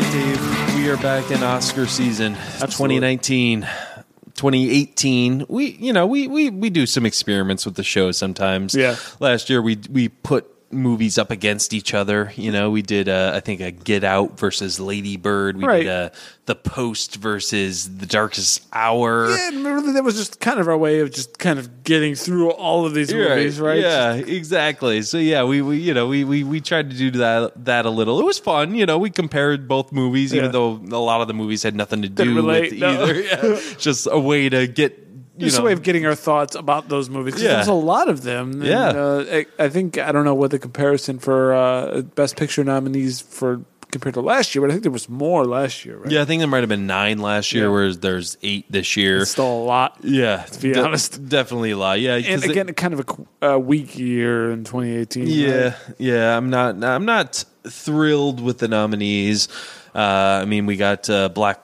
Right, Dave, we are back in Oscar season 2019. 2018 we you know we we we do some experiments with the show sometimes Yeah. last year we we put movies up against each other you know we did uh, i think a get out versus lady bird we Right. did uh, the post versus the darkest hour Yeah, remember that was just kind of our way of just kind of getting through all of these movies, right? Yeah, exactly. So yeah, we, we you know we, we we tried to do that that a little. It was fun. You know, we compared both movies, even though a lot of the movies had nothing to do Didn't relate, with no. either. Yeah. Just a way to get Just know a way of getting our thoughts about those movies. 'cause Yeah. There's a lot of them. and, Yeah. uh, I, I think I don't know what the comparison for uh, best picture nominees for compared to last year, but I think there was more last year. Right? Yeah, I think there might have been nine last year, Yeah. whereas there's eight this year. It's still a lot. yeah, to be honest. definitely a lot. Yeah, And 'cause it- again, kind of a qu- a, weak year in 2018. Yeah, right? yeah. I'm not. I'm not thrilled with the nominees. Uh, I mean, we got uh, Black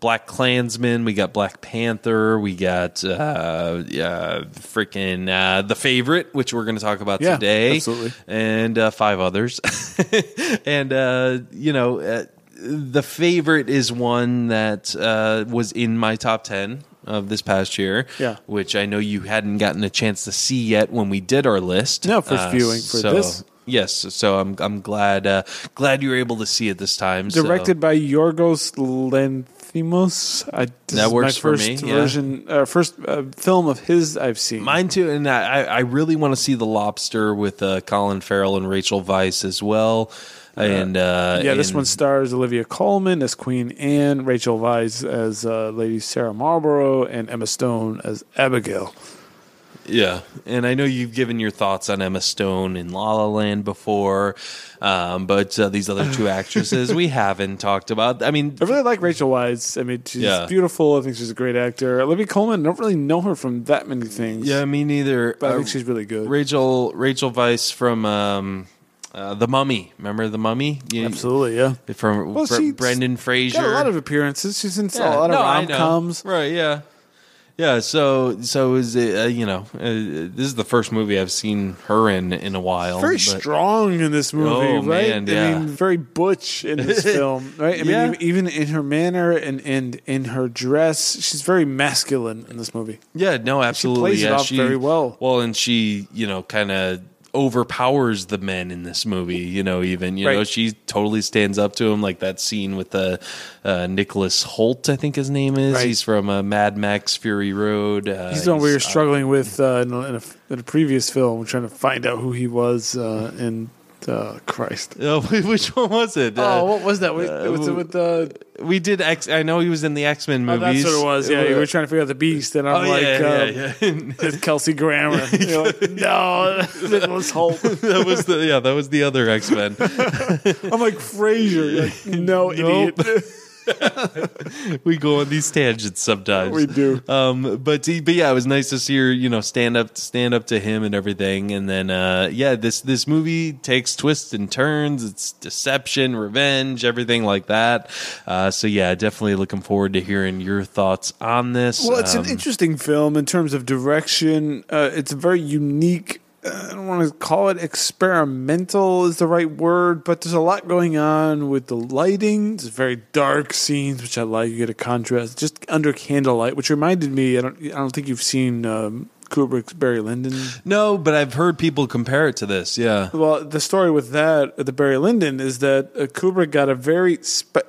Black Klansman, we got Black Panther, we got uh, yeah, freaking uh, the favorite, which we're going to talk about Yeah, today, absolutely. and uh, five others, and uh, you know. Uh, the favorite is one that uh, was in my top 10 of this past year, Yeah. which I know you hadn't gotten a chance to see yet when we did our list. No, first viewing for so- this. Yes, so I'm I'm glad uh, glad you were able to see it this time. so- Directed by Yorgos I, this That works my for first me, yeah. version, uh, first uh, film of his I've seen. Mine too, and I, I really want to see the Lobster with uh, Colin Farrell and Rachel Weisz as well. And uh, yeah, this and- one stars Olivia Colman as Queen Anne, Rachel Weisz as uh, Lady Sarah Marlborough, and Emma Stone as Abigail. Yeah, and I know you've given your thoughts on Emma Stone in La La Land before, um, but uh, these other two actresses we haven't talked about. I mean, I really like Rachel Weisz. I mean, she's Yeah. beautiful. I think she's a great actor. Olivia Colman, I don't really know her from that many things. yeah, me neither. but I Uh, think she's really good. Rachel Rachel Weisz from um, uh, The Mummy. Remember The Mummy? You- Absolutely, yeah. From Well, she's Brendan Fraser. Got a lot of appearances. She's in Yeah, a lot of no, rom coms. Right, yeah. Yeah, so so is it, uh, you know uh, this is the first movie I've seen her in in a while. Very but- strong in this movie, Oh, right? man, I yeah. mean, very butch in this film, right? I mean, Yeah. even- even in her manner and, and in her dress, she's very masculine in this movie. Yeah, no, absolutely. plays it yeah, off very well. Well, and she, you know, kind of overpowers the men in this movie. You know, even you know, she totally stands up to him. Like that scene with the uh, Nicholas Hoult, I think his name is. Right. He's from uh, Mad Max Fury Road. Uh, He's the one we were he's- struggling with uh, in, a, in, a, in a previous film, trying to find out who he was uh, in uh, Christ. Oh, which one was it? Oh, Uh, what was that? Wait, was it with the? we did X. I know he was in the X Men Oh, movies. that's what it was. Yeah, you were trying to figure out the Beast, and I'm Oh, like, yeah, uh, yeah, yeah. Kelsey Grammer. You're like, no, Nicholas Hoult. that was the yeah, that was the other X Men. I'm like Frasier. Like, no, Nope. idiot. we go on these tangents sometimes. We do. Um, but but yeah, it was nice to see her, you know, stand up stand up to him and everything. And then uh, yeah, this this movie takes twists and turns. It's deception, revenge, everything like that. Uh, so yeah, definitely looking forward to hearing your thoughts on this. Well, it's Um, an interesting film in terms of direction. Uh, it's a very unique. I don't want to call it experimental is the right word, but there's a lot going on with the lighting. There's very dark scenes, which I like. You get a contrast just under candlelight, which reminded me. I don't. I don't think you've seen um, Kubrick's Barry Lyndon. no, but I've heard people compare it to this. Yeah. Well, the story with that, uh, the Barry Lyndon, is that uh, Kubrick got a very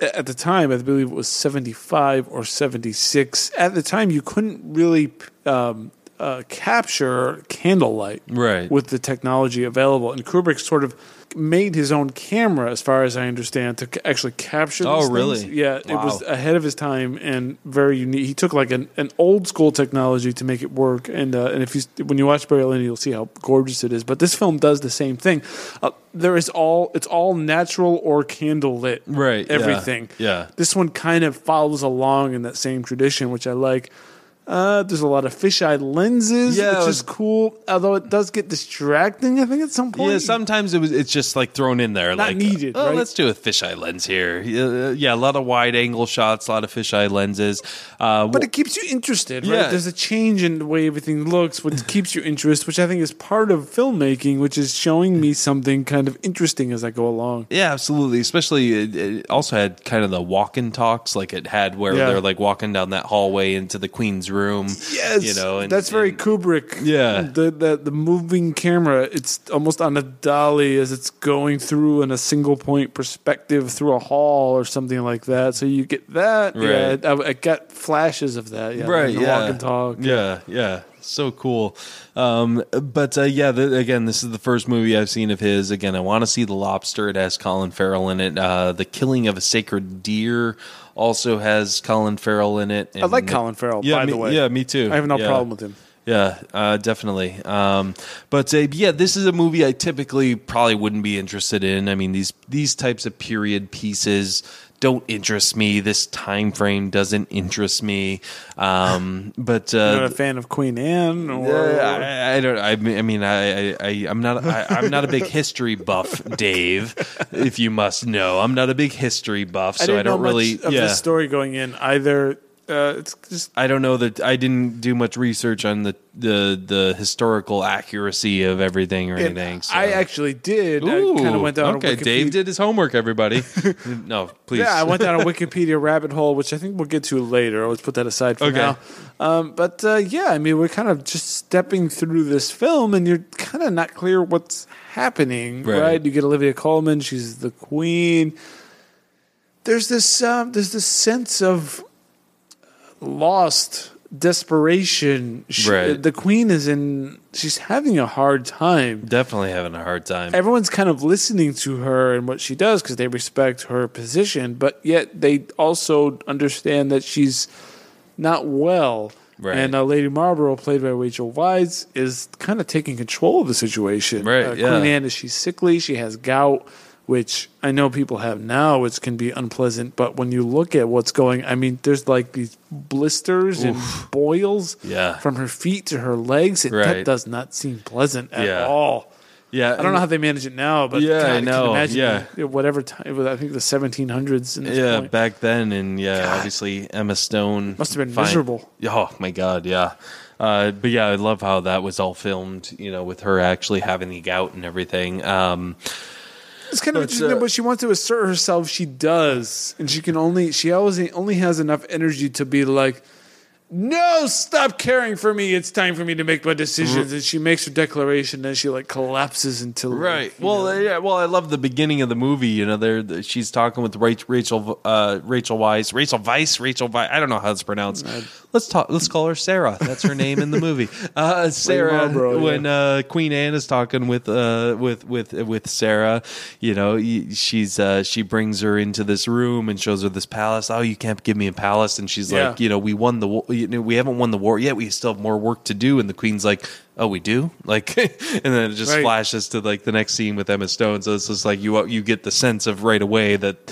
at the time. I believe it was seventy five or seventy six. At the time, you couldn't really um, uh, capture candlelight Right. with the technology available. And Kubrick sort of made his own camera, as far as I understand, to actually capture. Oh, really? things. Yeah, it was ahead of his time and very unique. He took like an, an old school technology to make it work. And uh, and if you when you watch Barry Lyndon, you'll see how gorgeous it is. But this film does the same thing. Uh, there is all it's all natural or candle lit. Right, yeah, Everything. yeah. This one kind of follows along in that same tradition, which I like. Uh, there's a lot of fisheye lenses, Yeah, which was- is cool. Although it does get distracting, I think at some point. Yeah, sometimes it was. It's just like thrown in there, Not like needed, Oh, right? let's do a fisheye lens here. Yeah, yeah, a lot of wide angle shots, a lot of fisheye lenses. Uh, But it keeps you interested, right? Yeah. There's a change in the way everything looks, which keeps your interest, which I think is part of filmmaking, which is showing me something kind of interesting as I go along. Yeah, absolutely. Especially, it, it also had kind of the walk-in talks, like it had where Yeah. they're like walking down that hallway into the queen's room. Yes, you know, and, that's very and- Kubrick. Yeah. the, the the moving camera. It's almost on a dolly as it's going through in a single point perspective through a hall or something like that. So you get that. Right. Yeah, I, I got flashes of that. Yeah, right. the yeah, walk and talk. Yeah, yeah. So cool. Um, but uh, yeah, the, again, this is the first movie I've seen of his. Again, I want to see The Lobster. It has Colin Farrell in it. Uh, the Killing of a Sacred Deer also has Colin Farrell in it. I like Colin Farrell. Yeah, by me, the way, yeah, me too. I have no Yeah. problem with him. Yeah, uh, definitely. Um, but uh, yeah, this is a movie I typically probably wouldn't be interested in. I mean these these types of period pieces don't interest me. This time frame doesn't interest me. Um, but You're uh, not a fan of Queen Anne, or yeah, I, I don't. I mean, I mean, I, I'm not. I, I'm not a big history buff, Dave. If you must know, I'm not a big history buff, so I I, don't know really. of yeah, the story going in either. Uh, it's just I don't know that I didn't do much research on the the, the historical accuracy of everything or anything. So. I actually did. Ooh, I kind of went down. okay, a Wikipedia. Dave did his homework. Everybody, no, please. Yeah, I went down a Wikipedia rabbit hole, which I think we'll get to later. Let's put that aside for Okay. now. Um, but uh, yeah, I mean, we're kind of just stepping through this film, and you're kind of not clear what's happening, Right. right? You get Olivia Colman; she's the queen. There's this, um, there's this sense of lost desperation. She, Right. The queen is in; she's having a hard time Definitely having a hard time. everyone's kind of listening to her and what she does because they respect her position, but yet they also understand that she's not well. Right. And uh, Lady Marlborough, played by Rachel Weisz, is kind of taking control of the situation. Right, Uh, yeah. Queen Anne is she's sickly. She has gout, which I know people have now, which can be unpleasant. But when you look at what's going, I mean, there's like these blisters and boils Yeah. from her feet to her legs. It, That does not seem pleasant at Yeah. all. yeah, I don't know how they manage it now, but Yeah, God, I can know, imagine yeah. whatever time. I think the 1700s. In this Yeah, point. back then, and yeah, God. obviously Emma Stone Must have been fine- miserable. Oh my god, yeah. Uh, but yeah, I love how that was all filmed. You know, with her actually having the gout and everything. Um, it's kind of but, interesting. uh, but she wants to assert herself. She does, and she can only. She always only has enough energy to be like, "No, stop caring for me. It's time for me to make my decisions." And she makes her declaration, and she like collapses into right. Well, uh, yeah. Well, I love the beginning of the movie. You know, there the- she's talking with Rach- Rachel, uh, Rachel Weisz, Rachel Weisz, Rachel Weisz. I don't know how it's pronounced. Let's talk. Let's call her Sarah. That's her name in the movie. Uh, Sarah. Marlborough, yeah. when uh, Queen Anne is talking with uh, with with with Sarah, you know, y- she's uh, she brings her into this room and shows her this palace. Oh, you can't give me a palace, and she's Yeah. like, you know, we won the wa- you know, we haven't won the war yet. We still have more work to do. And the Queen's like, oh, we do, like, and then it just Right. flashes to like the next scene with Emma Stone. So it's just like you you get the sense of right away that.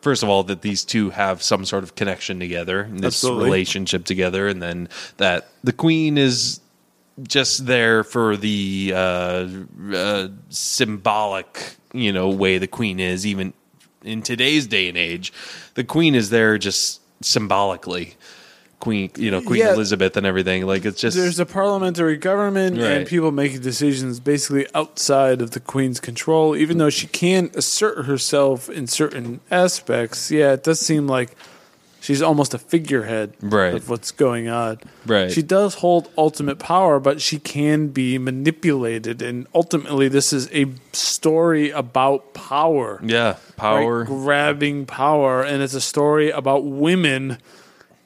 First of all, that these two have some sort of connection together, this Absolutely. relationship together, and then that the queen is just there for the uh, uh, symbolic, you know, way the queen is. Even in today's day and age, the queen is there just symbolically. Queen, you know, Queen Yeah. Elizabeth and everything. Like it's just there's a parliamentary government Right. and people making decisions basically outside of the queen's control even though she can assert herself in certain aspects yeah it does seem like she's almost a figurehead Right. of what's going on Right. she does hold ultimate power but she can be manipulated and ultimately this is a story about power yeah, right? power. grabbing power, and it's a story about women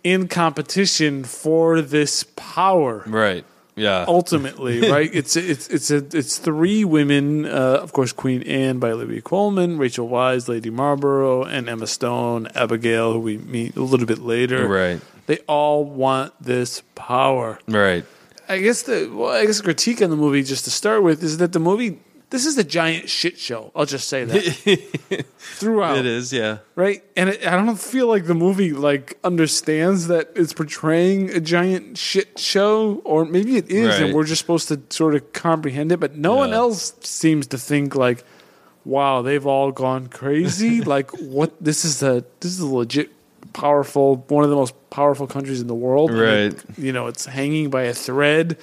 in competition for this power. Right. Yeah. ultimately, right? It's it's it's a, it's three women, uh, of course, Queen Anne by Olivia Colman, Rachel Weisz, Lady Marlborough, and Emma Stone, Abigail, who we meet a little bit later. Right. They all want this power. Right. I guess the well, I guess the critique on the movie, just to start with, is that the movie this is a giant shit show. I'll just say that throughout It is, yeah. right? And it, I don't feel like the movie like understands that it's portraying a giant shit show, or maybe it is, Right. and we're just supposed to sort of comprehend it. But no one else seems to think like, "Wow, they've all gone crazy." like, what? This is a this is a legit powerful one of the most powerful countries in the world. it- Right. you know, it's hanging by a thread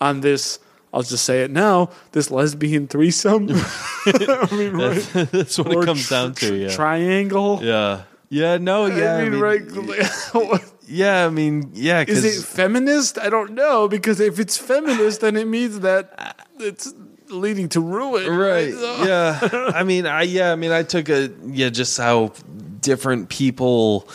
on this. I'll just say it now. This lesbian threesome. I mean, right? That's what it comes tr- down to, yeah. Triangle. yeah. Yeah, no, yeah. I mean, right? mean, Yeah, I mean, yeah, Is it feminist? I don't know because if it's feminist, then it means that it's leading to ruin. right So- yeah i mean i yeah i mean i took a yeah just how different people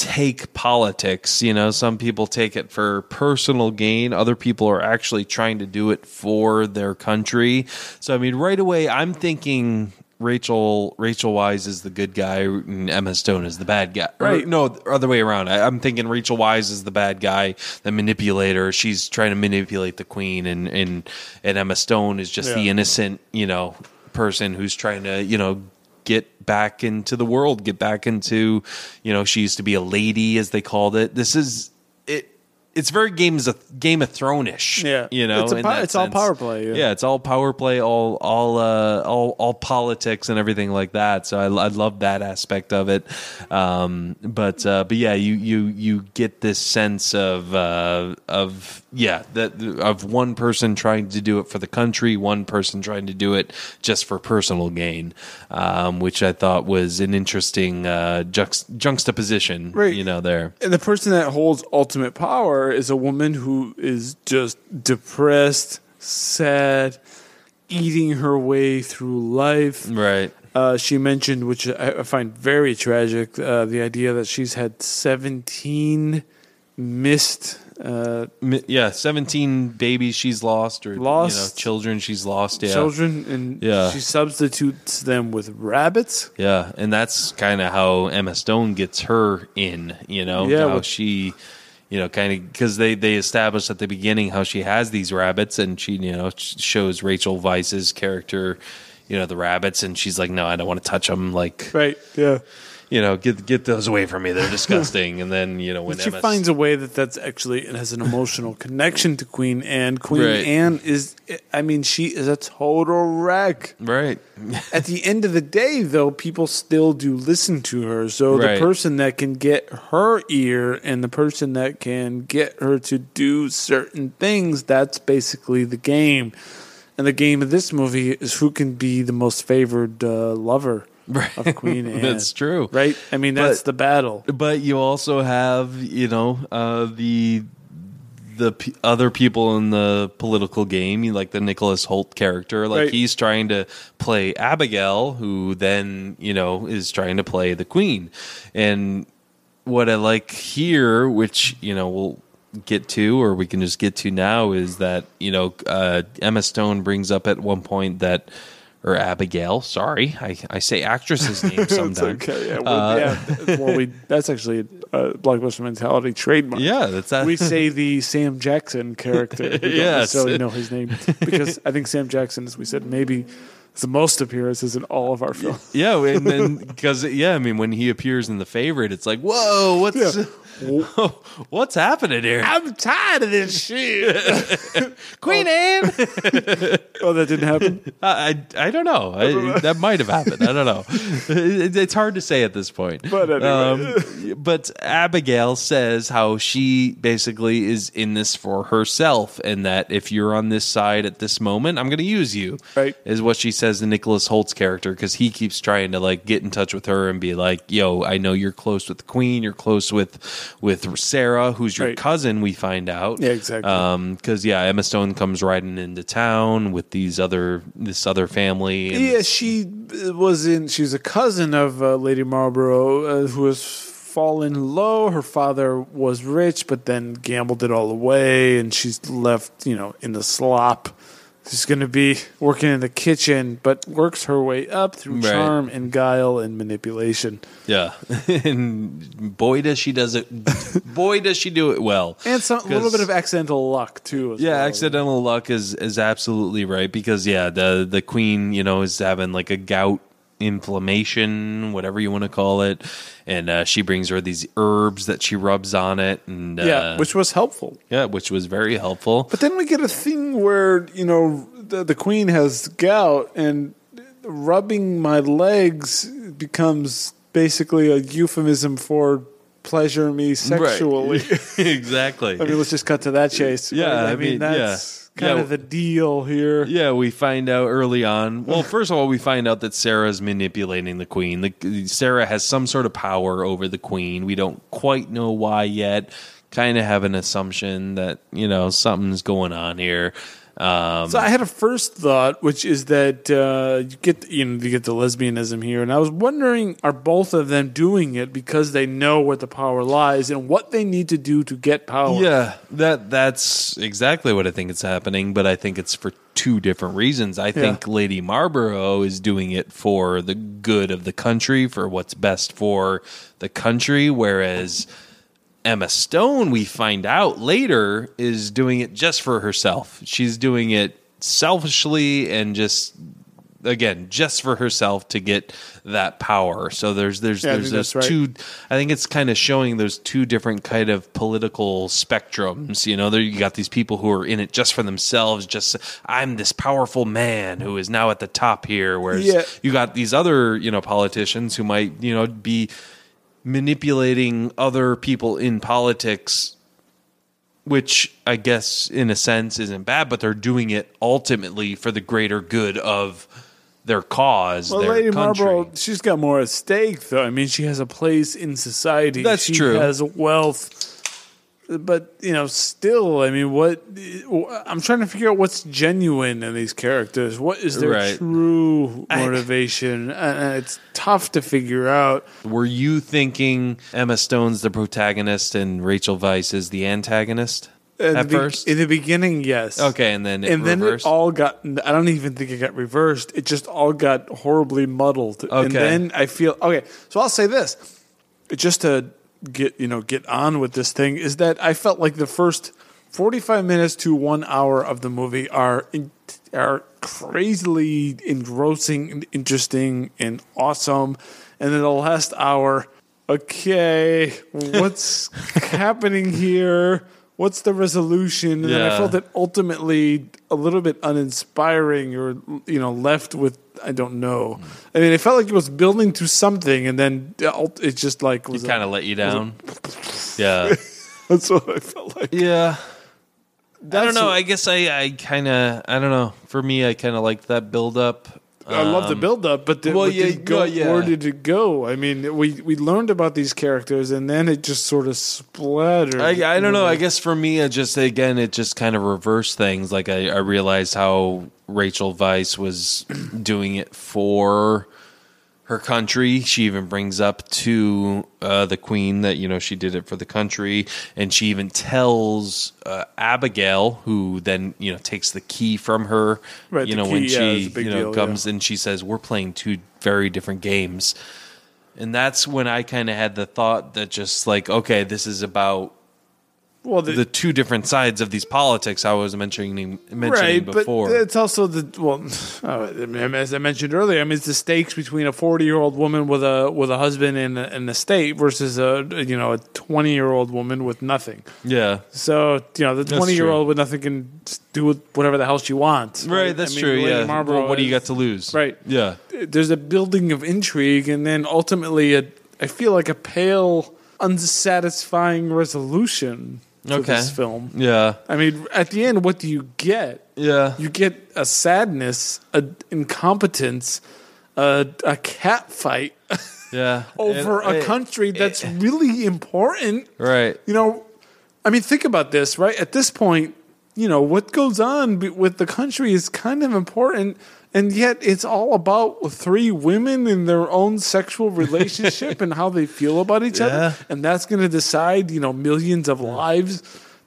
take politics you know some people take it for personal gain other people are actually trying to do it for their country so i mean right away i'm thinking Rachel Rachel Weisz is the good guy and Emma Stone is the bad guy. Or, Right. no, other way around. I, I'm thinking Rachel Weisz is the bad guy, the manipulator. She's trying to manipulate the queen, and and and Emma Stone is just the innocent, you know, person who's trying to, you know, get back into the world, get back into, you know, she used to be a lady, as they called it. This is it. It's very games of Game of Throne-ish. Yeah. you know, It's a in that it's all power play, yeah. Yeah, it's all power play, all all uh, all all politics and everything like that. So I, I love that aspect of it. Um, but uh, but yeah, you you you get this sense of uh, of yeah that of one person trying to do it for the country, one person trying to do it just for personal gain, um, which I thought was an interesting uh, juxt- juxtaposition. Right. You know, there. And the person that holds ultimate power is a woman who is just depressed, sad, eating her way through life. Right. Uh, she mentioned, which I I find very tragic, uh, the idea that she's had 17 missed. Uh, Mi- Yeah, seventeen babies she's lost, or you know, Lost. children she's lost. Yeah, children and Yeah. she substitutes them with rabbits Yeah, and that's kind of how Emma Stone gets her in. You know, Yeah, how she, you know, kind of because they they established at the beginning how she has these rabbits, and she you know shows Rachel Weisz's character, you know, the rabbits, and she's like, no, I don't want to touch them. Like, right yeah you know, get get those away from me. They're disgusting. and then you know when she Emma finds a way that that's actually it has an emotional connection to queen anne queen Right. anne is i mean she is a total wreck right, at the end of the day though people still do listen to her so Right. the person that can get her ear and the person that can get her to do certain things that's basically the game and the game of this movie is who can be the most favored uh, lover of queen anne That's true. right i mean that's But- the battle but you also have you know uh, the the p- other people in the political game, you like the Nicholas Hoult character, like Right. he's trying to play Abigail, who then you know is trying to play the Queen, and what I like here, which you know we'll get to, or we can just get to now, is that you know uh, Emma Stone brings up at one point that. Or Abigail, sorry, I, I say actress's name sometimes. okay. Yeah, well, uh, yeah. Well, we that's actually a blockbuster mentality trademark. Yeah, that's that. we say the Sam Jackson character. We don't necessarily know his name because I think Sam Jackson, as we said, maybe the most appearances in all of our films. Yeah, and then because yeah, I mean, when he appears in the favorite, it's like, whoa, what's what's happening here? I'm tired of this shit. Queen Anne. oh, that didn't happen. I, I I don't know. I, that might have happened. I don't know. It, it's hard to say at this point. But anyway. um, but Abigail says how she basically is in this for herself, and that if you're on this side at this moment, I'm going to use you. Right. is what she says to Nicholas Hoult's character because he keeps trying to like get in touch with her and be like, "Yo, I know you're close with the Queen. You're close with with Sarah, who's your Right. cousin." We find out, Yeah, exactly. Um, because yeah, Emma Stone comes riding into town with these other this other family. And Yeah, she uh, was in. She's a cousin of uh, Lady Marlborough, uh, who was fallen low. Her father was rich, but then gambled it all away, and she's left, you know, in the slop. She's going to be working in the kitchen, but works her way up through Right. charm and guile and manipulation. Yeah, and boy does she does it. boy does she do it well. And some, a little bit of accidental luck, too. As Yeah, well. accidental luck is is absolutely right because yeah, the the queen you know is having like a gout inflammation, whatever you want to call it, and uh, she brings her these herbs that she rubs on it, and uh, Yeah, which was helpful. yeah, which was very helpful. But then we get a thing where you know the, the queen has gout, and rubbing my legs becomes basically a euphemism for pleasure me sexually. exactly. I mean, let's just cut to that chase. Yeah, Right? I mean, that's yeah. Kind Yeah. of the deal here. Yeah, we find out early on. Well, first of all, we find out that Sarah's manipulating the queen. The, Sarah has some sort of power over the queen. We don't quite know why yet. Kind of have an assumption that you know something's going on here. Um, So I had a first thought, which is that uh, you get you know you get the lesbianism here, and I was wondering, are both of them doing it because they know where the power lies and what they need to do to get power? yeah, that that's exactly what I think is happening. But I think it's for two different reasons. I think Lady Marlborough is doing it for the good of the country, for what's best for the country, whereas Emma Stone, we find out later, is doing it just for herself. She's doing it selfishly and just again just for herself to get that power. So there's there's Yeah, there's those right. two. I think it's kind of showing those two different kind of political spectrums. You know, there you got these people who are in it just for themselves. Just I'm this powerful man who is now at the top here, whereas Yeah. you got these other you know politicians who might you know be manipulating other people in politics which I guess in a sense isn't bad, but they're doing it ultimately for the greater good of their cause, Well, their Lady country. Marlborough, she's got more at stake, though. I mean, she has a place in society. That's she true. Has wealth, but you know, still, I mean, what? I'm trying to figure out what's genuine in these characters. What is their Right. true motivation? and, and it's tough to figure out. Were you thinking Emma Stone's the protagonist and Rachel Weisz is the antagonist At at be- first? in the beginning, yes. okay, and then it and then reversed. it all got. I don't even think it got reversed. It just all got horribly muddled. Okay, And then I feel okay. So I'll say this, It just to get you know get on with this thing is that I felt like the first forty five minutes to one hour of the movie are in, are crazily engrossing and interesting and awesome, and then the last hour. Okay, what's happening here? What's the resolution? And then I felt it ultimately a little bit uninspiring or you know left with I don't know. I mean, it felt like it was building to something, and then uh, it just like was it kind of let you down. Yeah, That's what I felt like. yeah. I don't know. what- I guess I, I kind of, I don't know. For me, I kind of liked that build up. I love the um, build up, but the, well, but did yeah, go, yeah. where did it go? I mean, we we learned about these characters, and then it just sort of splattered. I, I don't know. I guess for me, it just again, it just kind of reversed things. Like I, I realized how Rachel Weisz was doing it for her country. She even brings up to uh, the queen that you know she did it for the country, and she even tells uh, Abigail, who then you know takes the key from her. Right, you know when key, yeah, she you know deal, comes and she says, "We're playing two very different games." And that's when I kind of had the thought that just like, okay, this is about well, the, the two different sides of these politics I was mentioning mentioning right, before. but it's also the well, uh, as I mentioned earlier. I mean, it's the stakes between a forty-year-old woman with a with a husband and a, and a state versus a you know a twenty-year-old woman with nothing. yeah, So you know, the twenty-year-old with nothing can do whatever the hell she wants. right. That's I mean, true. Lady Yeah. Marlborough Well, what do you got to lose? Right. Yeah. there's a building of intrigue and then ultimately a, I feel like a pale unsatisfying resolution to Okay. this film. Yeah. I mean, at the end, what do you get? Yeah. You get a sadness, a incompetence, a, a cat fight Yeah. over And- a country that's really important. Right. You know, I mean, think about this, right? At this point, you know what goes on with the country is kind of important and yet it's all about three women in their own sexual relationship and how they feel about each Yeah. other and that's going to decide you know millions of lives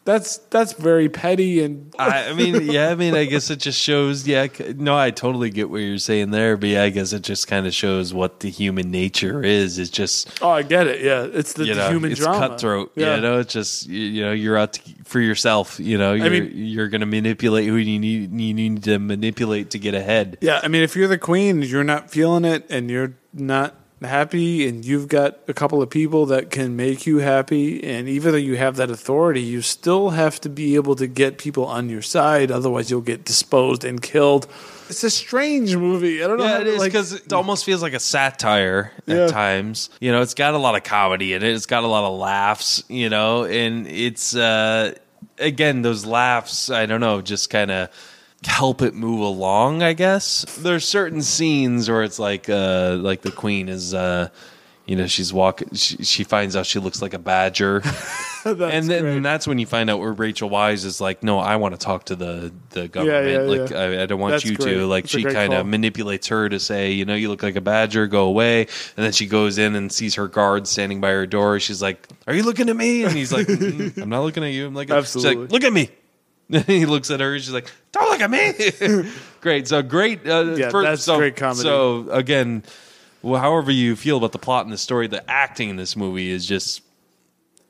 that's that's very petty and I, I mean, yeah, I mean, I guess it just shows. Yeah, no, I totally get what you're saying there, but yeah, I guess it just kind of shows what the human nature is. It's just oh i get it yeah it's the, you the know, human it's drama cutthroat. yeah You know, it's just you, you know, you're out to, for yourself. You know, you're mean- you're going to manipulate who you need you need to manipulate to get ahead. Yeah, I mean, if you're the queen, you're not feeling it, and you're not happy, and you've got a couple of people that can make you happy, and even though you have that authority, you still have to be able to get people on your side. Otherwise, you'll get disposed and killed. It's a strange movie. I don't know. Yeah, how it is like- because it almost feels like a satire Yeah. at times. You know, it's got a lot of comedy in it. It's got a lot of laughs. You know, and it's uh, again those laughs. I don't know, just kind of help it move along. I guess there's certain scenes where it's like uh, like the queen is. Uh, you know, she's walking. She, she finds out she looks like a badger, and then great. that's when you find out where Rachel Weisz is like, "No, I want to talk to the the government. yeah, like, yeah. I, I don't want That's you great. to." Like, That's she kind of manipulates her to say, you know, you look like a badger, go away. And then she goes in and sees her guard standing by her door. She's like, Are you looking at me? And he's like, "Mm, I'm not looking at you. I'm like, Absolutely. Like, Look at me. He looks at her. She's like, Don't look at me. great. So great. Uh, Yeah, first- that's so, great comedy. So again, well, however you feel about the plot and the story, the acting in this movie is just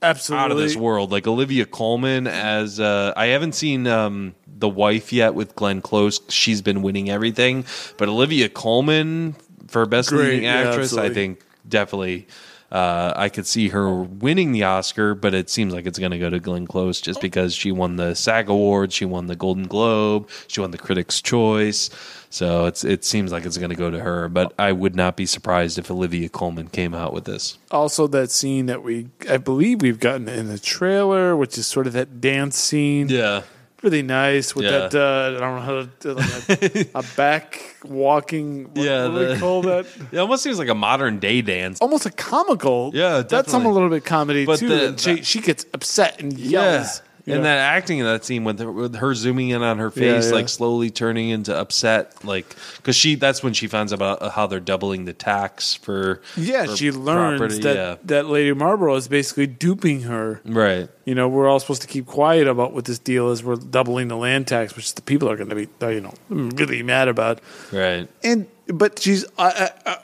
absolutely out of this world. Like Olivia Colman as uh, I haven't seen um, the wife yet with Glenn Close. She's been winning everything, but Olivia Colman for best Great, leading yeah, actress, I think definitely. Uh, I could see her winning the Oscar, but it seems like it's going to go to Glenn Close just because she won the SAG Award, she won the Golden Globe, she won the Critics' Choice. So it's it seems like it's going to go to her. But I would not be surprised if Olivia Colman came out with this. also that scene that we I believe we've gotten in the trailer, which is sort of that dance scene. Yeah. Really nice with Yeah. that. Uh, I don't know how to do like a, a back walking. What, Yeah, what do the- call that? It almost seems like a modern day dance. Almost a comical. Yeah, that's some a little bit comedy But too. the- and she the- she gets upset and yells. You And that acting in that scene with her, with her zooming in on her face, yeah. like slowly turning into upset, like because she that's when she finds out about how they're doubling the tax for yeah, for she learns property, that yeah. that Lady Marlborough is basically duping her. right You know, we're all supposed to keep quiet about what this deal is. We're doubling the land tax, which the people are going to be, uh, you know, really mad about. right And but she's uh, uh, uh,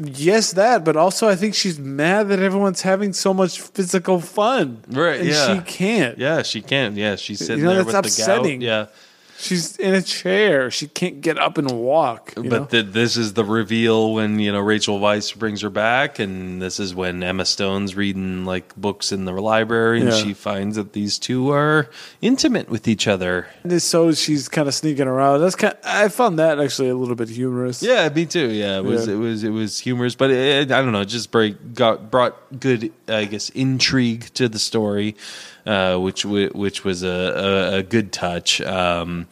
yes that, but also I think she's mad that everyone's having so much physical fun, Right, And yeah. she can't. yeah she can't. yeah she's sitting know, there that's with upsetting. the gout yeah She's in a chair. She can't get up and walk. but the, this is the reveal when you know Rachel Weisz brings her back, and this is when Emma Stone's reading like books in the library, and Yeah. she finds that these two are intimate with each other. And so she's kind of sneaking around. That's kind. I found that actually a little bit humorous. Yeah, me too. Yeah, it was Yeah. it was it was humorous, but it, I don't know, it just break, got brought good, I guess, intrigue to the story, uh, which which was a, a, a good touch. Um,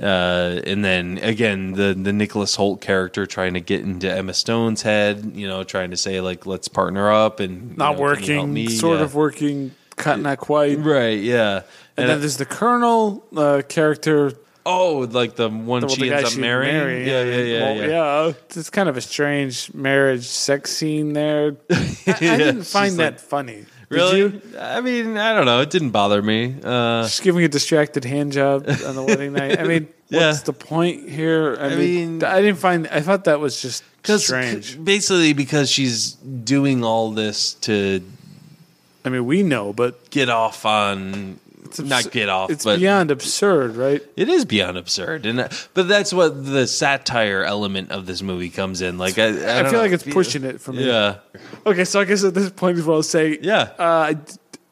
uh, and then again, the the Nicholas Hoult character trying to get into Emma Stone's head, you know, trying to say like, let's partner up, and not you help working. Sort Yeah. of working. Cut not quite. right, yeah. And, And, then there's the Colonel uh, character. oh, like the one well, she the ends up marrying. marry, yeah, yeah, yeah, Well, yeah. It's kind of a strange marriage sex scene there. I, I didn't find like- that funny. Did Really? you? I mean, I don't know. It didn't bother me. Uh, Just giving a distracted hand job on the wedding night. I mean, Yeah. what's the point here? I, I mean, mean- I didn't find. I thought that was just Cause, strange. basically, because she's doing all this to I mean, we know, but get off on not get off, it's but beyond absurd, right? it is beyond absurd, and but that's what the satire element of this movie comes in. Like I, I, I, feel know. like it's pushing it for me. Yeah, Okay, so I guess at this point, as well, say, Yeah. uh, I,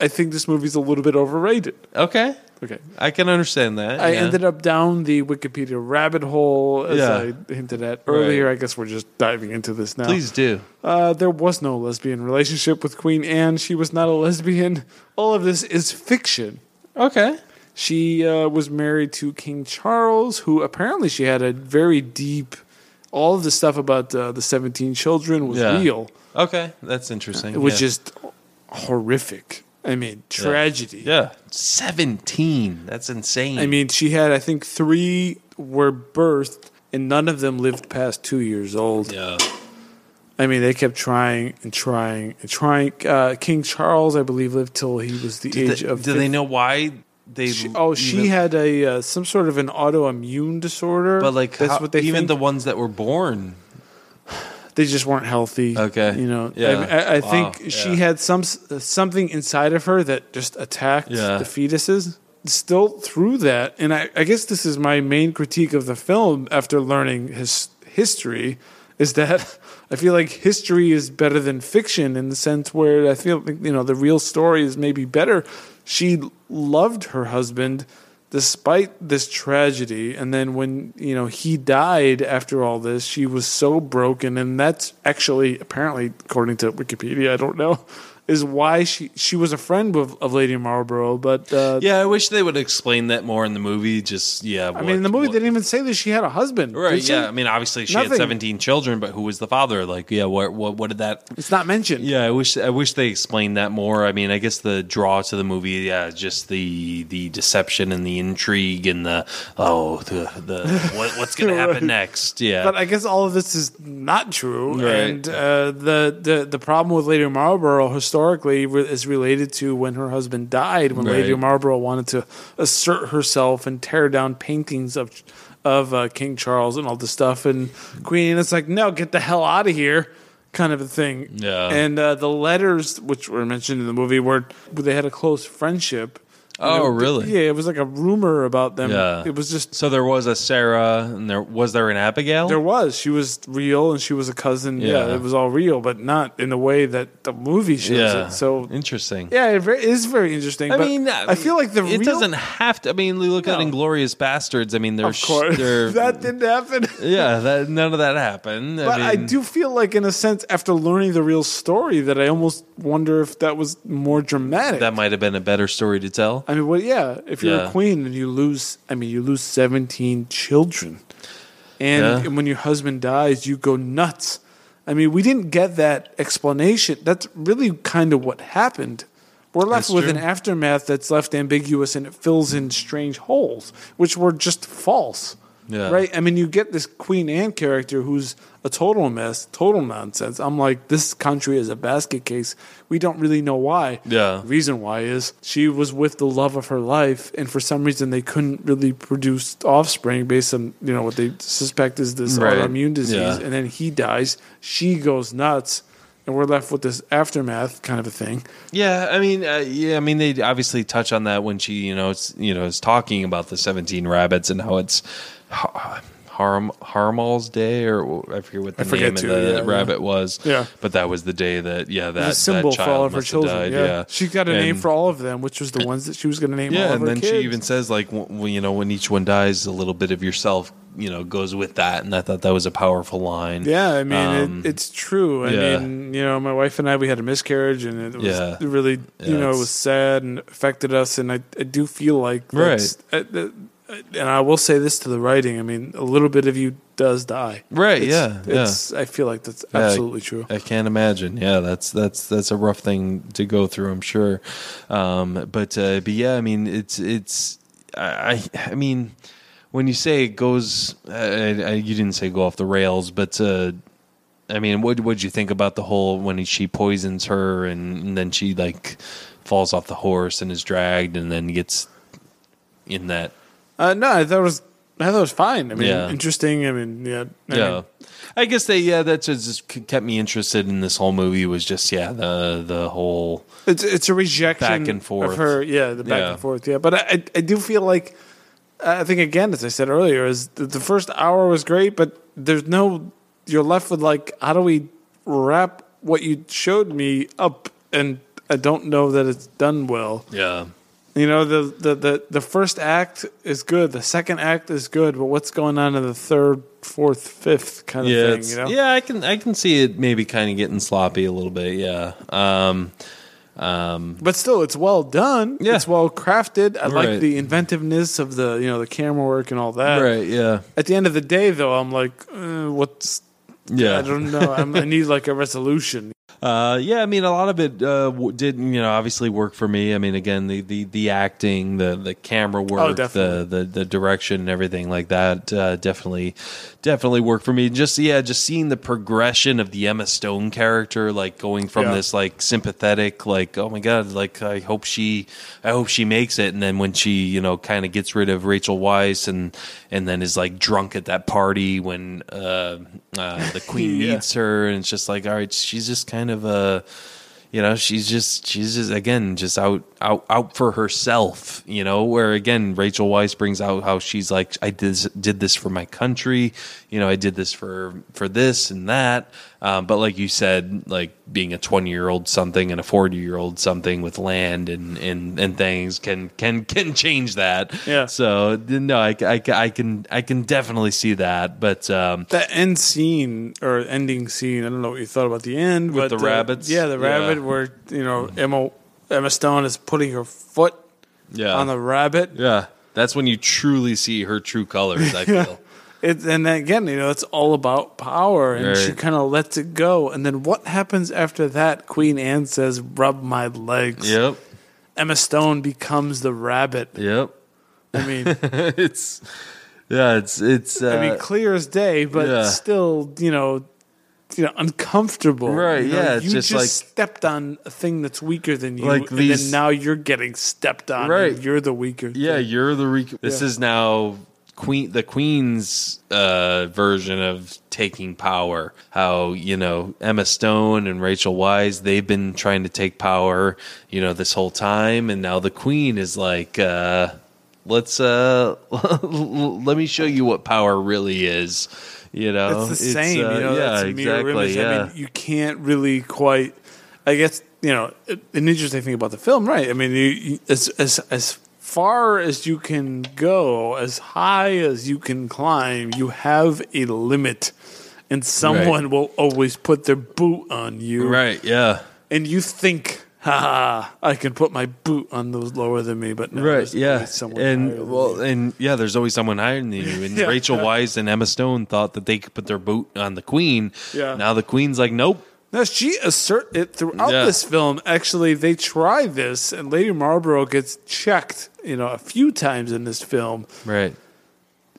I think this movie's a little bit overrated. okay, Okay. I can understand that. I yeah. ended up down the Wikipedia rabbit hole, as Yeah. I hinted at earlier. I guess we're just diving into this now. Please do. Uh, there was no lesbian relationship with Queen Anne. She was not a lesbian. All of this is fiction. Okay. She uh, was married to King Charles, who apparently she had a very deep. All of the stuff about uh, the seventeen children was Yeah. real. Okay, that's interesting. It was yeah. just horrific. I mean, tragedy. Yeah, seventeen. That's insane. I mean, she had, I think, three were birthed, and none of them lived past two years old. yeah, I mean, they kept trying and trying and trying. Uh, King Charles, I believe, lived till he was the Did age they- of. do they know why they? She, oh, she even- had a uh, some sort of an autoimmune disorder. But like, that's how- what they even think. the ones that were born. they just weren't healthy. Okay. you know. Yeah. I, I, I Wow. think she Yeah. had some something inside of her that just attacked Yeah. the fetuses. Still through that, and I, I guess this is my main critique of the film after learning his history, is that I feel like history is better than fiction in the sense where I feel you know the real story is maybe better. She loved her husband despite this tragedy and then when you know he died after all this she was so broken and that's actually apparently according to wikipedia i don't know is why she she was a friend of, of lady marlborough but uh, Yeah, I wish they would explain that more in the movie. Just yeah, i mean in the movie they didn't even say that she had a husband Right. Yeah. I mean, obviously she had seventeen children, but who was the father? Like, yeah, what what what did that? it's not mentioned Yeah, I wish I wish they explained that more. I mean, I guess the draw to the movie, yeah, just the the deception and the intrigue and the oh the the what, what's going to happen next? Yeah, But I guess all of this is not true, Right. and uh, the, the the problem with Lady Marlborough historically is related to when her husband died. When Lady Marlborough wanted to assert herself and tear down paintings of of uh, King Charles and all this stuff, and Queen Anne's like, "No, get the hell out of here." Kind of a thing, Yeah. And uh, the letters, which were mentioned in the movie, were they had a close friendship. You Oh, know, really? Yeah, it was like a rumor about them. Yeah. It was just so there was a Sarah, and there was there an Abigail. there was. She was real, and she was a cousin. Yeah. Yeah. it was all real, but not in the way that the movie shows yeah, it. So interesting. yeah, it is very interesting. I but mean, I feel like the it real, doesn't have to. I mean, look at No. Inglourious Basterds. I mean, they're Of course, they're that didn't happen. yeah, that, none of that happened. But I, mean, do feel like, in a sense, after learning the real story, that I almost wonder if that was more dramatic. that might have been a better story to tell. I mean, well, yeah. If you're Yeah. a queen and you lose, I mean, you lose 17 children, and Yeah. when your husband dies, you go nuts. I mean, we didn't get that explanation. That's really kind of what happened. We're left That's with true. an aftermath that's left ambiguous and it fills in strange holes, which were just false. Yeah. Right? I mean, you get this Queen Anne character who's a total mess, total nonsense. I'm like, this country is a basket case. We don't really know why. Yeah. The reason why is she was with the love of her life, and for some reason they couldn't really produce offspring based on you know what they suspect is this Right. autoimmune disease. Yeah. And then he dies. She goes nuts, and we're left with this aftermath kind of a thing. Yeah, I mean, uh, yeah, I mean, they obviously touch on that when she, you know, it's, you know, is talking about the seventeen rabbits and how it's Har- Harm Harmal's day, or I forget what the forget name too, of the yeah, rabbit was. Yeah. but that was the day that, yeah, that a symbol that for all of her children. died, yeah. yeah, she got a name for all of them, which was the ones that she was going to name. all Yeah, and then she even says like, w- w- you know, when each one dies, a little bit of yourself, you know, goes with that, and I thought that was a powerful line. Yeah, I mean Um, it, it's true. I yeah. mean, you know, my wife and I we had a miscarriage, and it was Yeah. really, you Yeah, know, it was sad and affected us. And I, I do feel like, Right. uh, uh, and I will say this to the writing. I mean, a little bit of you does die. Right, It's- yeah, yeah. I feel like that's Yeah, absolutely true. I can't imagine. Yeah, that's that's that's a rough thing to go through. I'm sure. Um, but uh, but yeah, I mean, it's it's I I I mean, when you say it goes, I, I, you didn't say go off the rails, but. Uh, I mean, what would you think about the whole when she poisons her and, and then she like falls off the horse and is dragged and then gets in that Uh, no, I thought it was. I thought it was fine. I mean, Yeah. interesting. I mean, yeah, I yeah. mean, I guess they yeah that's just kept me interested in this whole movie was just yeah the the whole It's it's a rejection Back and forth. of her. Yeah, the back Yeah. and forth. Yeah, but I I, I do feel like I think again, as I said earlier, is the, the first hour was great, but there's no. You're left with like, how do we wrap what you showed me up? And I don't know that it's done well. yeah You know, the the the, the first act is good, the second act is good, but what's going on in the third, fourth, fifth kind of yeah, thing? You know, yeah. I can I can see it maybe kind of getting sloppy a little bit. Yeah. Um, um, but still, it's well done. Yeah. It's well crafted. I like the inventiveness of the you know the camera work and all that. right. Yeah. At the end of the day, though, I'm like, uh, what's Yeah. I don't know. I'm, I need like a resolution. Uh, yeah, I mean, a lot of it uh, w- did, you know, obviously work for me. I mean, again, the the, the acting, the the camera work, the, the the direction, and everything like that, uh, definitely, definitely worked for me. Just yeah, just seeing the progression of the Emma Stone character, like going from Yeah. this like sympathetic, like oh my god, like I hope she, I hope she makes it, and then when she, you know, kind of gets rid of Rachel Weisz, and and then is like drunk at that party when uh, uh, the Queen Yeah. meets her, and it's just like all right, she's just kind of a you know she's just she's just again just out out out for herself you know where again rachel weisz brings out how she's like i did did this for my country. You know i did this for for this and that um, but like you said like being a 20 year old something and a 40 year old something with land and and and things can can can change that Yeah. so no i, I, I can i can definitely see that but um that end scene or ending scene. I don't know what you thought about the end With the uh, rabbits? Yeah, the Yeah. rabbit where you know Emma Emma Stone is putting her foot yeah on the rabbit. yeah that's when you truly see her true colors i feel It, and then again, you know, it's all about power, and she kind of lets it go. And then what happens after that? Queen Anne says, "Rub my legs." yep Emma Stone becomes the rabbit. Yep. I mean, it's yeah, it's it's uh, I mean, clear as day, but yeah. still, you know, you know, uncomfortable. Right, You know, yeah, you just like- stepped on a thing that's weaker than you, Like and these- then now you're getting stepped on. Right. and you're the weaker. yeah, thing. you're the re- this Yeah. is now queen the queen's uh version of taking power how you know Emma Stone and Rachel Weisz they've been trying to take power you know this whole time and now the queen is like uh let's uh let me show you what power really is you know it's the same. uh, you know, yeah exactly image. yeah I mean, you can't really quite. I guess you know an interesting thing about the film, right? I mean, you, you, as as as far as you can go, as high as you can climb, you have a limit, and someone will always put their boot on you, right yeah and you think. Ha! I can put my boot on those lower than me, but no, right there's yeah always someone higher and than well me. and yeah there's always someone higher than you and Yeah, rachel yeah. Weisz and emma stone thought that they could put their boot on the queen Yeah. now the queen's like nope No, she assert it throughout Yeah. this film. Actually, they try this, and Lady Marlborough gets checked, you know, a few times in this film. right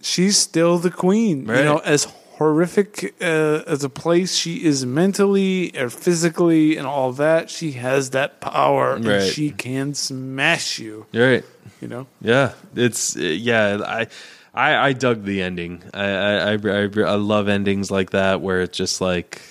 She's still the queen. Right. You know, as horrific uh, as a place she is mentally or physically and all that, she has that power, and she can smash you. Right You know, yeah it's uh, yeah i i i dug the ending I, I i i i love endings like that where it's just like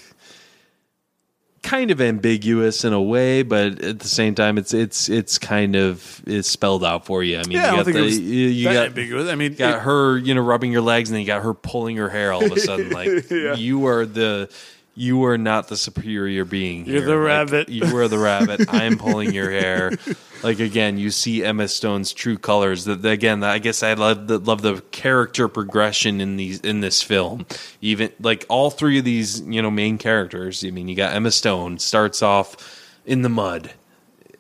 kind of ambiguous in a way but at the same time it's it's it's kind of it's spelled out for you i mean yeah, you don't got think the you, you that got ambiguous. I mean, got it- her, you know, rubbing your legs, and then you got her pulling her hair all of a sudden. Like Yeah. you are the, you are not the superior being. You're here. the Like, rabbit. you are the rabbit. I am pulling your hair. Like again, you see Emma Stone's true colors. That again, I guess I love the love the character progression in these in this film. Even like all three of these, you know, main characters. I mean, you got Emma Stone starts off in the mud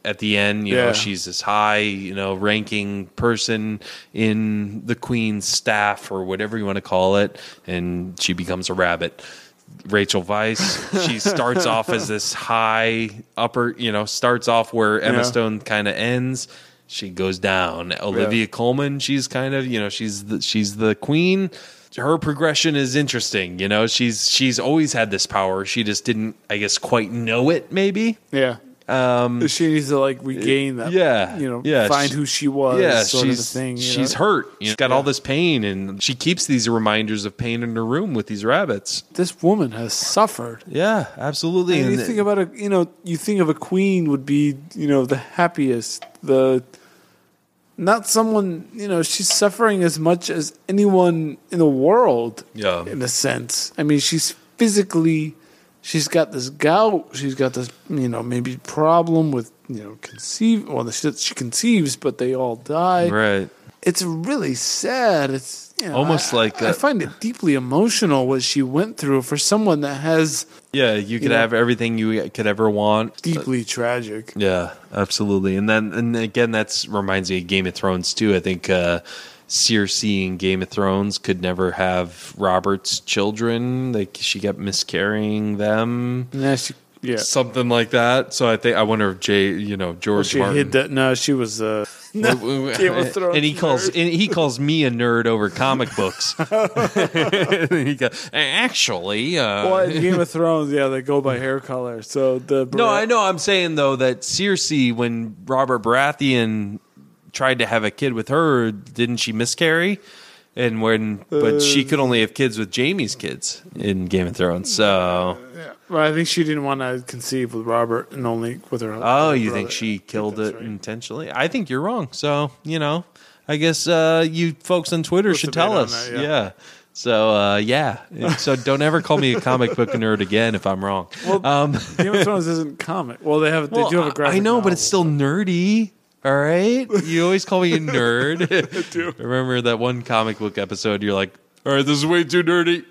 at the end, you know, she's this high, you know, ranking person in the queen's staff or whatever you want to call it, and she becomes a rabbit. Rachel Weisz, she starts off as this high upper, you know, starts off where Emma Yeah. Stone kind of ends. She goes down. Olivia Colman, she's kind of, you know, she's the, she's the queen. Her progression is interesting. You know, she's she's always had this power. She just didn't, I guess, quite know it. Maybe yeah. Um, she needs to like regain that. yeah, you know, yeah, find she- who she was. yeah, sort she's of a thing. you she's know? hurt. She's got all this pain, and she keeps these reminders of pain in her room with these rabbits. This woman has suffered. Yeah, absolutely. And you And think about a, you know, you think of a queen would be, you know, the happiest, the not someone, you know, she's suffering as much as anyone in the world. Yeah. in a sense. I mean, she's physically, she's got this gout. She's got this, you know, maybe problem with, you know, conceive. Well, she, she conceives, but they all die. right, It's really sad. It's you know, Almost I- like I find it deeply emotional what she went through for someone that has yeah, you could know- have everything you could ever want. deeply tragic. Yeah, absolutely. And then, and again, that's reminds me of Game of Thrones too. I think uh, Cersei in Game of Thrones could never have Robert's children. Like she kept miscarrying them. Yeah, she Yeah. something like that. So I think I wonder if Jay, you know, George She Martin. hid that. No, she was. Uh, Game of Thrones and he calls and he calls me a nerd over comic books. he goes, actually, uh, well, in Game of Thrones, yeah, they go by hair color. So the no, I know. I'm saying though that Cersei, when Robert Baratheon tried to have a kid with her, didn't she miscarry? And when, but she could only have kids with Jaime's kids in Game of Thrones. So, Yeah. Well, I think she didn't want to conceive with Robert and only with her. oh, you brother. think she killed that's it right. intentionally? I think you're wrong. So, you know, I guess uh, you folks on Twitter should tell us. that, yeah. yeah. So, uh, yeah. So don't ever call me a comic book nerd again if I'm wrong. um, Game of Thrones isn't comic. Well, they have. They Well, do have a graphic. I know, but it's still nerdy. All right, you always call me a nerd. I Remember that one comic book episode? You're like, "All right, this is way too nerdy."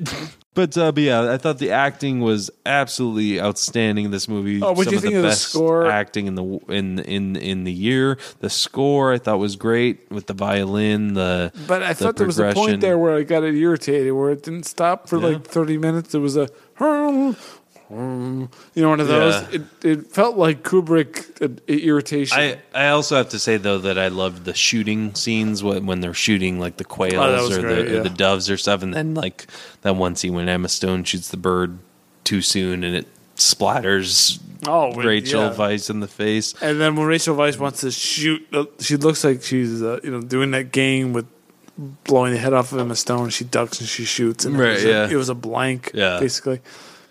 but, uh, but yeah, I thought the acting was absolutely outstanding in this movie. Oh, what'd Some you think the of the score? Acting in the in in in the year, the score I thought was great with the violin. The But I the thought there was a point there where I got it irritated, where it didn't stop for like thirty minutes. It was a, you know, one of those. Yeah. It, it felt like Kubrick uh, irritation. I, I also have to say though that I loved the shooting scenes when, when they're shooting like the quails Oh, or, great, the, or the doves or stuff, and then like that one scene when Emma Stone shoots the bird too soon and it splatters oh, wait, Rachel yeah. Weisz in the face. And then when Rachel Weisz wants to shoot, uh, she looks like she's uh, you know doing that game with blowing the head off of Emma Stone. She ducks and she shoots, and Right, it was a, yeah. it was a blank. Yeah. basically,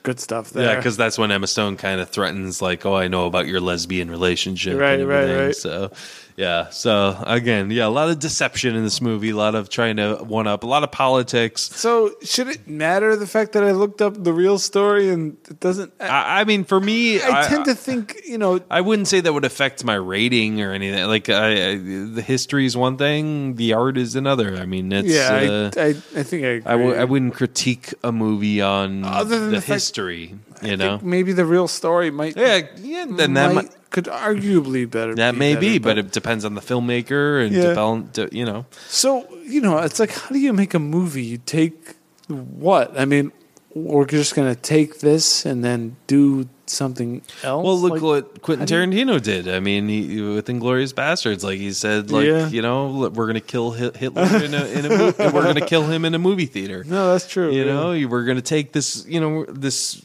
good stuff there. Yeah, because that's when Emma Stone kind of threatens, like, "Oh, I know about your lesbian relationship." Right, and right, everything. right. So, yeah. So again, yeah, a lot of deception in this movie, a lot of trying to one up, a lot of politics. So should it matter the fact that I looked up the real story and it doesn't? I, I, I mean, for me, I tend to think you know. I wouldn't say that would affect my rating or anything. Like, I, I, the history is one thing, the art is another. I mean, it's. Yeah, uh, I, I, I think I. Agree. I, w- I wouldn't critique a movie on Other than the, the history. I You think know, maybe the real story might. yeah, yeah. Then that might, might, could arguably better. that may better, be, but it depends on the filmmaker and Yeah. you know. So you know, it's like, how do you make a movie? You take what? I mean, we're just going to take this and then do something else. Well, look Like, what Quentin Tarantino did. I mean, he, with Inglourious Basterds, like he said, like Yeah. you know, we're gonna kill Hitler in a, in a mo- we're gonna kill him in a movie theater. No, that's true. You yeah. know, we're going to take this, you know, this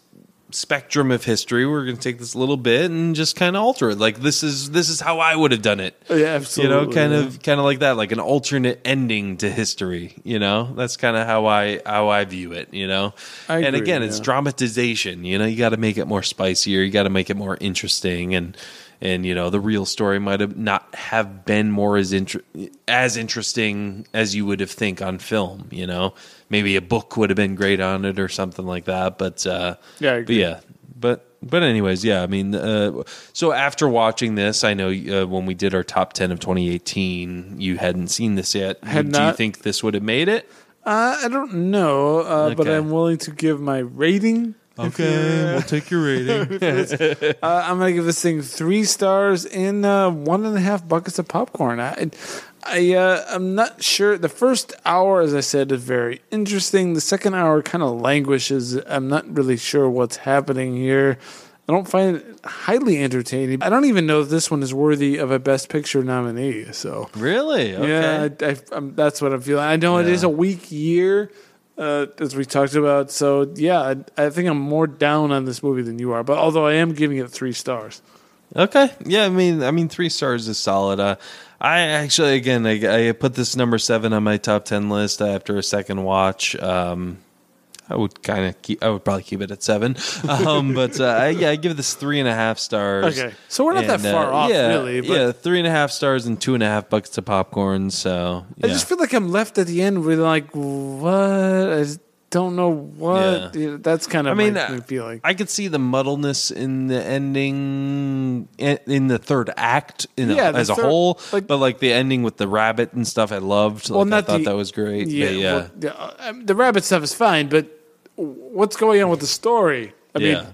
spectrum of history. We're going to take this little bit and just kind of alter it. Like this is this is how I would have done it. Oh, Yeah, absolutely. You know, kind yeah. of kind of like that, like an alternate ending to history. You know, that's kind of how I how I view it. You know, I and agree, again, it's dramatization. You know, you got to make it more spicier. You got to make it more interesting and. And you know the real story might have not have been more as inter- as interesting as you would have think on film. You know, maybe a book would have been great on it or something like that. But uh, Yeah, but yeah, but but anyways, yeah. I mean, uh, so after watching this, I know uh, when we did our top ten of 2018, you hadn't seen this yet. Had Do you think this would have made it? Uh, I don't know, uh, but I'm willing to give my rating. If you're, uh, take your rating. uh, I'm gonna give this thing three stars and uh, one and a half buckets of popcorn. I, I, uh, I'm not sure. The first hour, as I said, is very interesting. The second hour kind of languishes. I'm not really sure what's happening here. I don't find it highly entertaining. I don't even know if this one is worthy of a Best Picture nominee. So really? Okay. yeah, I, I, I'm, that's what I'm feeling. I know it is a weak year, uh, as we talked about. So yeah, I, I think I'm more down on this movie than you are. But although I am giving it three stars. Okay. Yeah, I mean, I mean, three stars is solid. Uh, I actually, again, I, I put this number seven on my top ten list after a second watch. Um, I would kind of keep. I would probably keep it at seven. Um, but uh, I, yeah, I give this three and a half stars. Okay. So we're not that And, far off, yeah, really, but- yeah, three and a half stars and two and a half buckets of popcorn. So yeah. I just feel like I'm left at the end with like, what? I don't know what. Yeah. That's kind of I mean, my, uh, feeling. I could see the muddleness in the ending in the third act in a- Yeah, the as a whole, like- but like the ending with the rabbit and stuff, I loved. Like, Well, I thought the- that was great. yeah, yeah, well, yeah, uh, um, the rabbit stuff is fine, but what's going on with the story? I yeah. mean,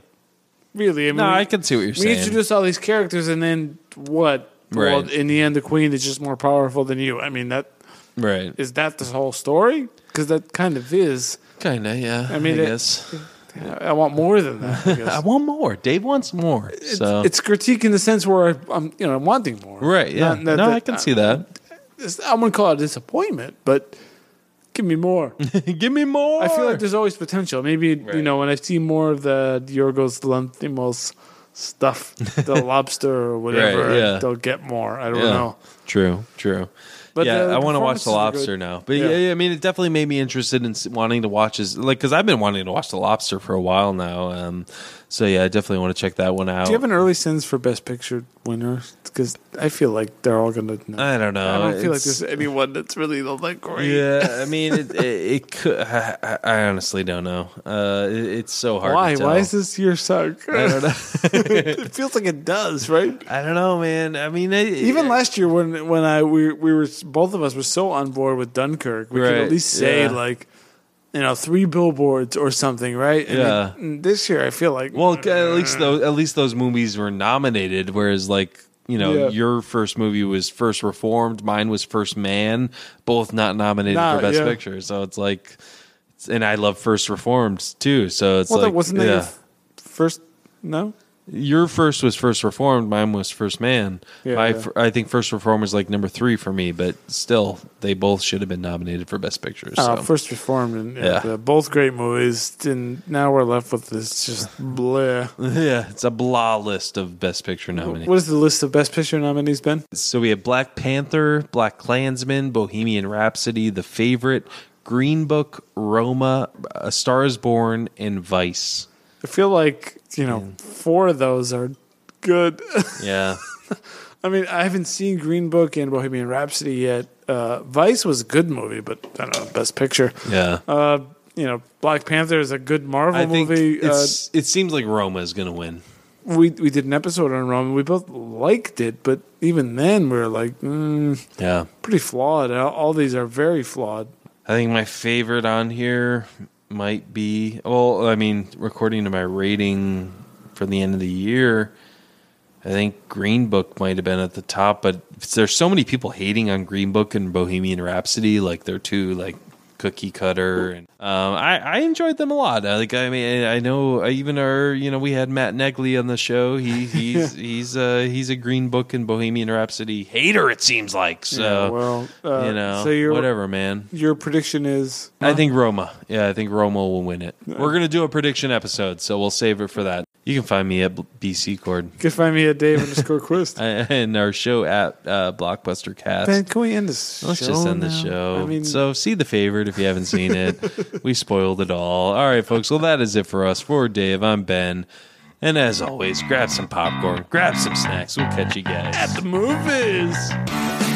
really? I mean, no, I can see what you're we saying. We introduce all these characters, and then what? Well, Right. in the end, the queen is just more powerful than you. I mean, that right? is that the whole story? Because that kind of is. Kind of, yeah. I mean, I it- guess. I want more than that. I guess. I want more. Dave wants more. so it's critique in the sense where I, I'm, you know, I'm wanting more. right, yeah. Not- not no, that- I can see that. it's- I wouldn't call it a disappointment, but give me more. Give me more. I feel like there's always potential. Maybe you know when I see more of the Yorgos Lanthimos stuff, the lobster or whatever, Right, yeah. they'll get more. I don't Yeah. know. True, true. But yeah, I want to watch The Lobster now. But Yeah. yeah. yeah, I mean, it definitely made me interested in wanting to watch his like because I've been wanting to watch The Lobster for a while now. Um, so yeah, I definitely want to check that one out. Do you have an early sins for Best Picture winner? Because I feel like they're all going to. I don't know. I don't feel like It's- there's anyone that's really all that great. Yeah, I mean, it, it, it could. I, I- I honestly don't know. Uh, it, it's so hard. Why? To tell. Why is this year suck? I don't know. it feels like it does, right? I don't know, man. I mean, it, Even last year when when I we we were both of us were so on board with Dunkirk, we could at least say yeah. like you know three billboards or something, right? And Yeah. this year I feel like Well, at least those at least those movies were nominated, whereas like you know Yeah. your first movie was First Reformed, mine was First Man, both not nominated Nah, for Best yeah. Picture. So it's like, and I love First Reformed too. So it's well, like, wasn't that your first? No, your first was First Reformed, mine was First Man. Yeah, My, yeah. I think First Reformed was like number three for me, but still, they both should have been nominated for Best Picture. So. uh, first reformed and Yeah. yeah. both great movies. And now we're left with this just blah yeah, it's a blah list of Best Picture nominees. What is the list of best picture nominees, been So we have Black Panther, BlacKkKlansman, Bohemian Rhapsody, The Favorite, Green Book, Roma, A Star Is Born, and Vice. I feel like you know four of those are good. Yeah, I mean, I haven't seen Green Book and Bohemian Rhapsody yet. Uh, Vice was a good movie, but I don't know, best picture. yeah. Uh, you know, Black Panther is a good Marvel movie. Uh, it seems like Roma is going to win. we we did an episode on Roma. We both liked it, but even then, we were like, mm, Yeah. pretty flawed. All these are very flawed. I think my favorite on here might be, well, I mean, according to my rating for the end of the year, I think Green Book might have been at the top, but there's so many people hating on Green Book and Bohemian Rhapsody, like they're too like cookie cutter, and um, I I enjoyed them a lot. I, like I mean, I know I even our you know we had Matt Negley on the show. He he's he's uh he's a Green Book and Bohemian Rhapsody hater. It seems like so. Yeah, well, uh, you know, so your whatever, man. your prediction is I think Roma. Yeah, I think Roma will win it. We're gonna do a prediction episode, so we'll save it for that. You can find me at BC Cord you can find me at Dave underscore Quist. and our show at uh, Blockbuster Cast. Ben, can we end this? Let's just end the show. I mean, so see the favorite if you haven't seen it. we spoiled it all. All right, folks. Well, that is it for us. For Dave, I'm Ben. And as always, grab some popcorn, grab some snacks. We'll catch you guys at the movies.